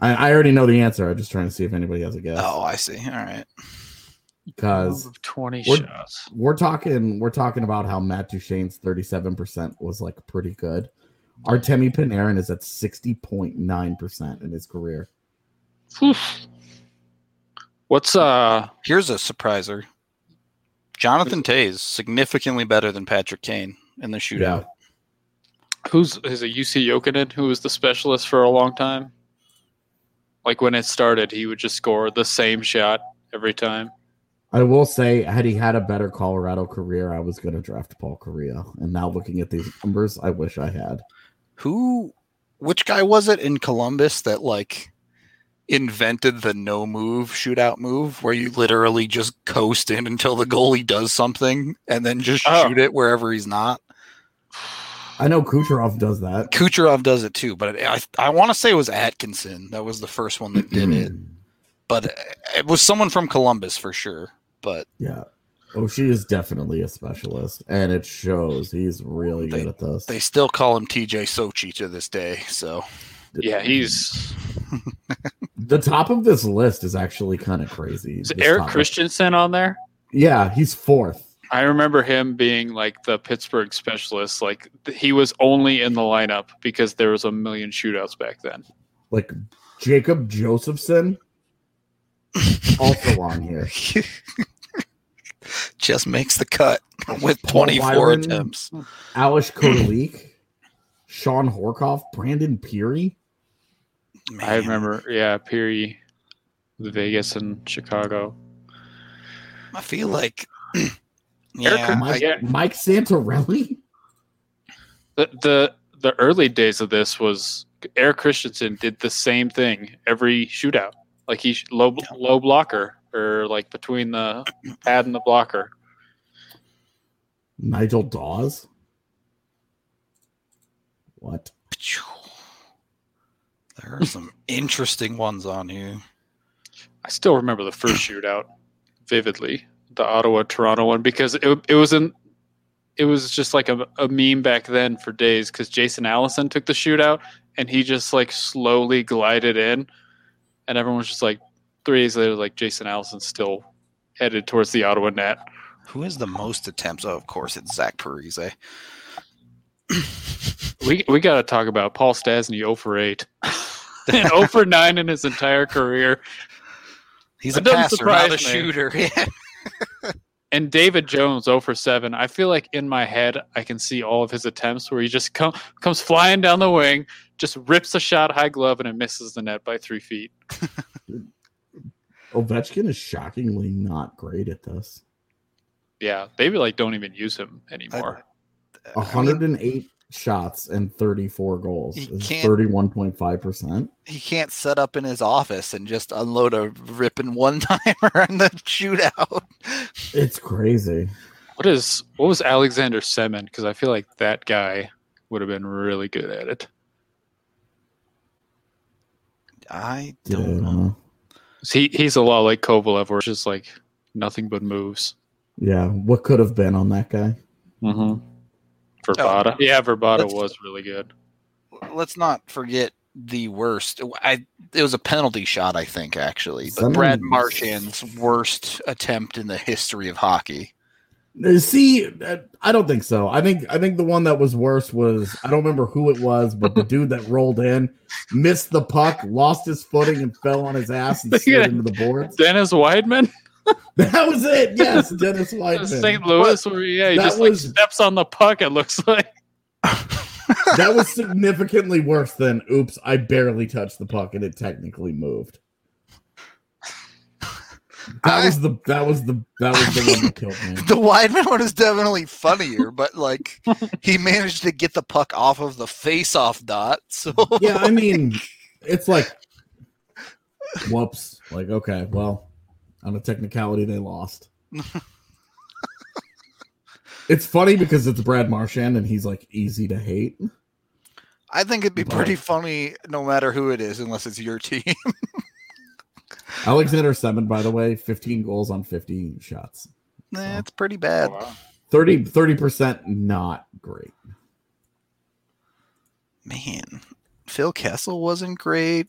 I, I already know the answer. I'm just trying to see if anybody has a guess. oh, I see. All right. Because twenty We're- shots. we're talking we're talking about how Matt Duchene's 37% was like pretty good. Artemi Panarin is at 60.9% in his career. What's uh Here's a surpriser. Jonathan Toews significantly better than Patrick Kane in the shootout. who's is it Jussi Jokinen who was the specialist for a long time? Like when it started, he would just score the same shot every time. I will say, had he had a better Colorado career, I was going to draft Paul Kariya. And now looking at these numbers, I wish I had. Who which guy was it in Columbus that like invented the no move shootout move where you literally just coast in until the goalie does something and then just Oh. shoot it wherever he's not? I know Kucherov does that. Kucherov does it too, but I I want to say it was Atkinson that was the first one that did it, but it was someone from Columbus for sure. But Yeah. Oh, she is definitely a specialist, and it shows. He's really They- good at this. they still call him TJ Sochi to this day. So Yeah, he's the top of this list is actually kind of crazy. is This Eric top- Christensen on there. Yeah, he's fourth. I remember him being like the Pittsburgh specialist. Like he was only in the lineup because there was a million shootouts back then. Like Jacob Josefson, also on here. just makes the cut with Paul 24 Byron. attempts. Ales Kotalik, Shawn Horcoff, Brandon Pirri. I remember, yeah, Pirri, Vegas and Chicago. I feel like, Eric- yeah, Mike, yeah. Mike Santorelli. The the the early days of this was Erik Christensen did the same thing every shootout. Like he sh- low low blocker or like between the pad and the blocker. Nigel Dawes. What? There are some interesting ones on here. I still remember the first shootout vividly, the Ottawa Toronto one, because it it was in it was just like a, a meme back then for days because Jason Allison took the shootout and he just like slowly glided in, and everyone was just like three days later, like Jason Allison still headed towards the Ottawa net. Who has the most attempts? Oh, of course, it's Zach Parise. We we got to talk about Paul Stastny 0 for 8 and 0 for 9 in his entire career. He's That a doesn't passer, not a surprise me. shooter. Yeah. And David Jones 0 for 7. I feel like in my head I can see all of his attempts where he just come, comes flying down the wing, just rips a shot high glove and it misses the net by 3 feet. Ovechkin is shockingly not great at this. Yeah, they like don't even use him anymore. 108 shots and 34 goals. He 31.5%. he can't set up in his office and just unload a ripping one timer in the shootout. It's crazy. What is what was Alexander Semin? Because I feel like that guy would have been really good at it. I don't know. He he's a lot like Kovalev, where it's just like nothing but moves. Yeah. What could have been on that guy? Mm-hmm. Vrbata, yeah, Vrbata was really good. Let's not forget the worst. I it was a penalty shot, I think, actually. But Someone- Brad Marchand's worst attempt in the history of hockey. See, uh, I don't think so. I think I think the one that was worse was I don't remember who it was, but the dude that rolled in missed the puck, lost his footing, and fell on his ass and slid into the boards. Dennis Wideman, That was it. Yes, Dennis Wideman. St. Louis, where yeah, he That just was- like steps on the puck. It looks like That was significantly worse than "Oops, I barely touched the puck and it technically moved." That I- was the that was the that was the one that killed me. The Wideman one is definitely funnier, but like he managed to get the puck off of the face-off dot. So Yeah, I mean, it's like, whoops. Like, okay, well, on a technicality, they lost. it's funny because it's Brad Marchand and he's like easy to hate. I think it'd be But- pretty funny no matter who it is, unless it's your team. Alexander Semin, by the way, 15 goals on 50 shots. That's it's pretty bad. 30 percent not great. Man, Phil Kessel wasn't great.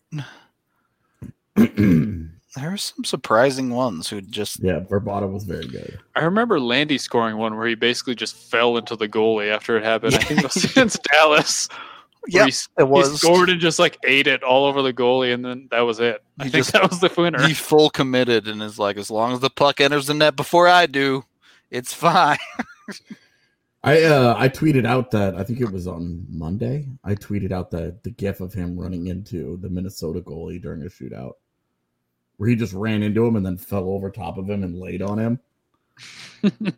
yeah, There are some surprising ones who just yeah Vrbata was very good. I remember Landy scoring one where he basically just fell into the goalie after it happened. I think it was against Dallas. where yeah, he, it he scored and just like ate it all over the goalie, and then that was it. I He think just- that was the winner. He full committed and is like, as long as the puck enters the net before I do, it's fine. I uh I tweeted out that I think it was on Monday. I tweeted out the the gif of him running into the Minnesota goalie during a shootout. Where he just ran into him and then fell over top of him and laid on him.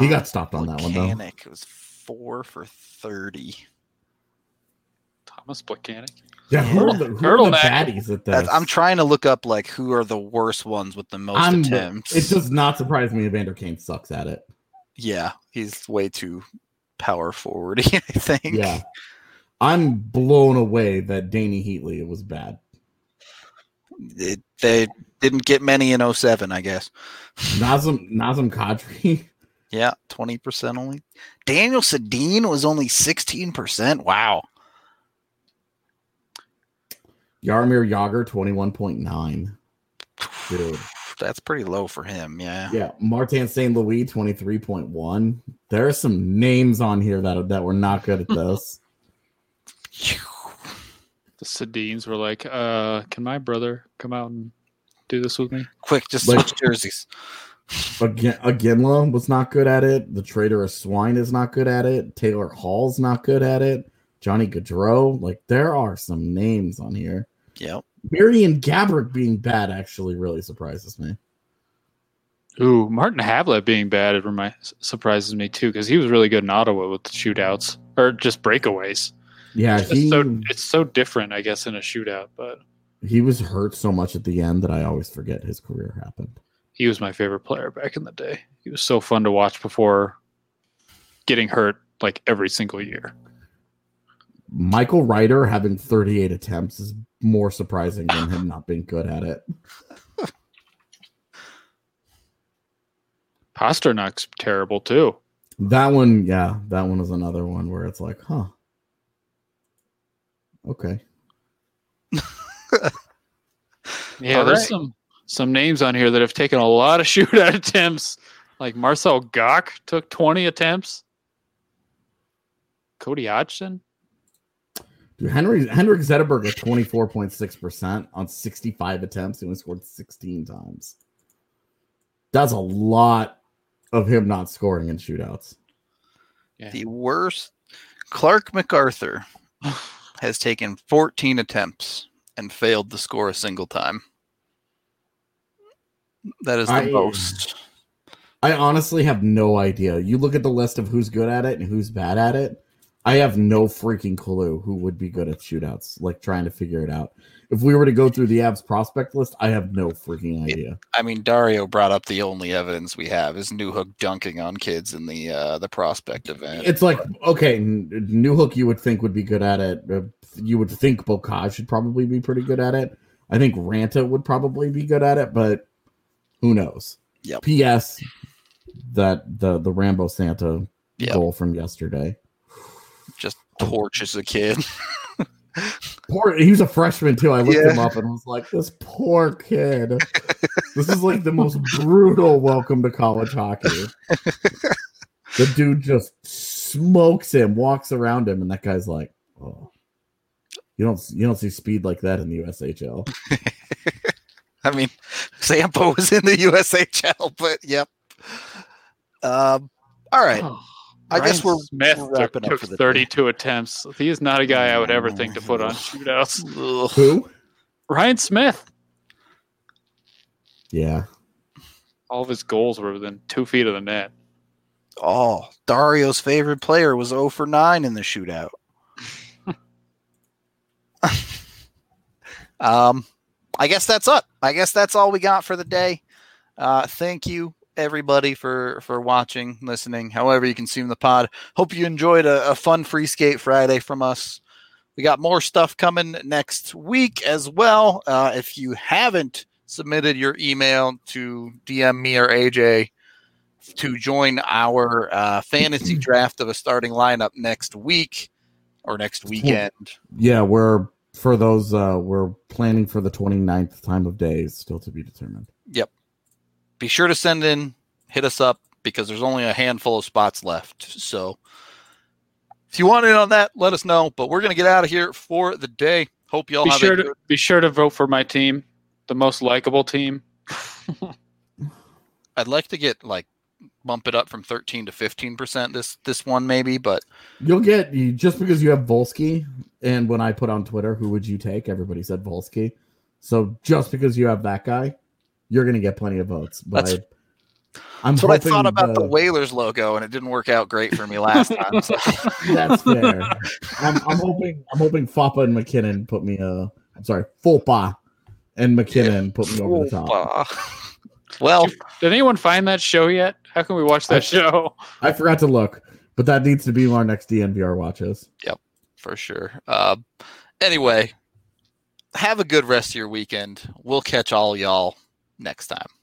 He got stopped on that one though. Mechanic was four for thirty. Thomas Plekanec. Yeah, who are the, who are the baddies at this? I'm trying to look up like who are the worst ones with the most I'm- attempts. It does not surprise me Evander Kane sucks at it. yeah, he's way too power forwardy. I think. Yeah. I'm blown away that Dany Heatley was bad. It- they didn't get many in 07, I guess. Nazem Nazem Kadri. Yeah, twenty percent only. Daniel Sedin was only sixteen percent. Wow. Jaromir Jagr 21.9. Dude. That's pretty low for him. Yeah. Yeah, Martin St. Louis 23.1. There are some names on here that that were not good at this. The Sedins were like, uh, "Can my brother come out and do this with me?" Quick, just Like- switch jerseys. Again, Iginla was not good at it. The Trader of Swine is not good at it. Taylor Hall's not good at it. Johnny Gaudreau. Like there are some names on here. Yep. Marian Gaborik being bad actually really surprises me. Ooh, Martin Havlat being bad it remi- surprises me too because he was really good in Ottawa with the shootouts or just breakaways. Yeah, It's he so it's so different, I guess, in a shootout. But he was hurt so much at the end that I always forget his career happened. he was my favorite player back in the day. He was so fun to watch before getting hurt like every single year. Michael Ryder having 38 attempts is more surprising than him not being good at it. Pastrnak's terrible too. That one, yeah, that one is another one where it's like, huh. Okay. Yeah, All there's right. some some names on here that have taken a lot of shootout attempts. Like Marcel Goc took 20 attempts. Cody Hodgson. Dude, Henry Henrik Zetterberg at 24.6% on 65 attempts. He only scored 16 times. That's a lot of him not scoring in shootouts. Yeah. The worst. Clarke MacArthur has taken 14 attempts and failed to score a single time. That is the I- most. I honestly have no idea. You look at the list of who's good at it and who's bad at it. I have no freaking clue who would be good at shootouts. Like trying to figure it out. If we were to go through the Avs prospect list, I have no freaking idea. I mean, Dario brought up the only evidence we have is Newhook dunking on kids in the uh, the prospect event. It's like okay, N- Newhook you would think would be good at it. Uh, you would think Bocage should probably be pretty good at it. I think Ranta would probably be good at it, but who knows? Yep. P.S. That the the Rambo Santa Yep. goal from yesterday. Just torches a kid. Poor, he was a freshman too. I looked Yeah. him up and was like, "This poor kid. this is like the most brutal welcome to college hockey." the dude just smokes him, walks around him, and that guy's like, "Oh, you don't you don't see speed like that in the USHL." I mean, Zampa was in the USHL, but yep. Um, all right. I guess Ryan we're Smyth we're took, up took for the day. 32 attempts. He is not a guy I would ever think to put on shootouts. Who? Ryan Smyth. Yeah, All of his goals were within two feet of the net. Oh, Dario's favorite player was 0 for 9 in the shootout. um, I guess that's up. I guess that's all we got for the day. Uh, thank you everybody for for watching, listening, however you consume the pod. Hope you enjoyed a, a fun free skate Friday from us. We got more stuff coming next week as well. Uh, if you haven't submitted your email to DM me or AJ to join our uh, fantasy draft of a starting lineup next week or next weekend. yeah. We're for those. uh We're planning for the 29th time of day. is Still to be determined. Be sure to send in, hit us up because there's only a handful of spots left. So if you want in on that, let us know. But we're gonna get out of here for the day. Hope y'all Be have sure a to be sure to vote for my team, the most likable team. I'd like to get like bump it up from 13 to 15 percent this this one maybe, but You'll get you just because you have Wolski, and when I put on Twitter, who would you take? Everybody said Wolski. So just because you have that guy, you're gonna get plenty of votes. But That's- I, am that's what I thought about the the- Whalers logo, and it didn't work out great for me last time. So. That's fair. I'm, I'm hoping I'm hoping Foppa and MacKinnon put me uh I'm sorry, Foppa and MacKinnon put me over the top. Opa. well, Did anyone find that show yet? How can we watch that I- show? I forgot to look, but that needs to be our next DNVR watches. Yep, for sure. Uh, anyway, have a good rest of your weekend. We'll catch all y'all next time.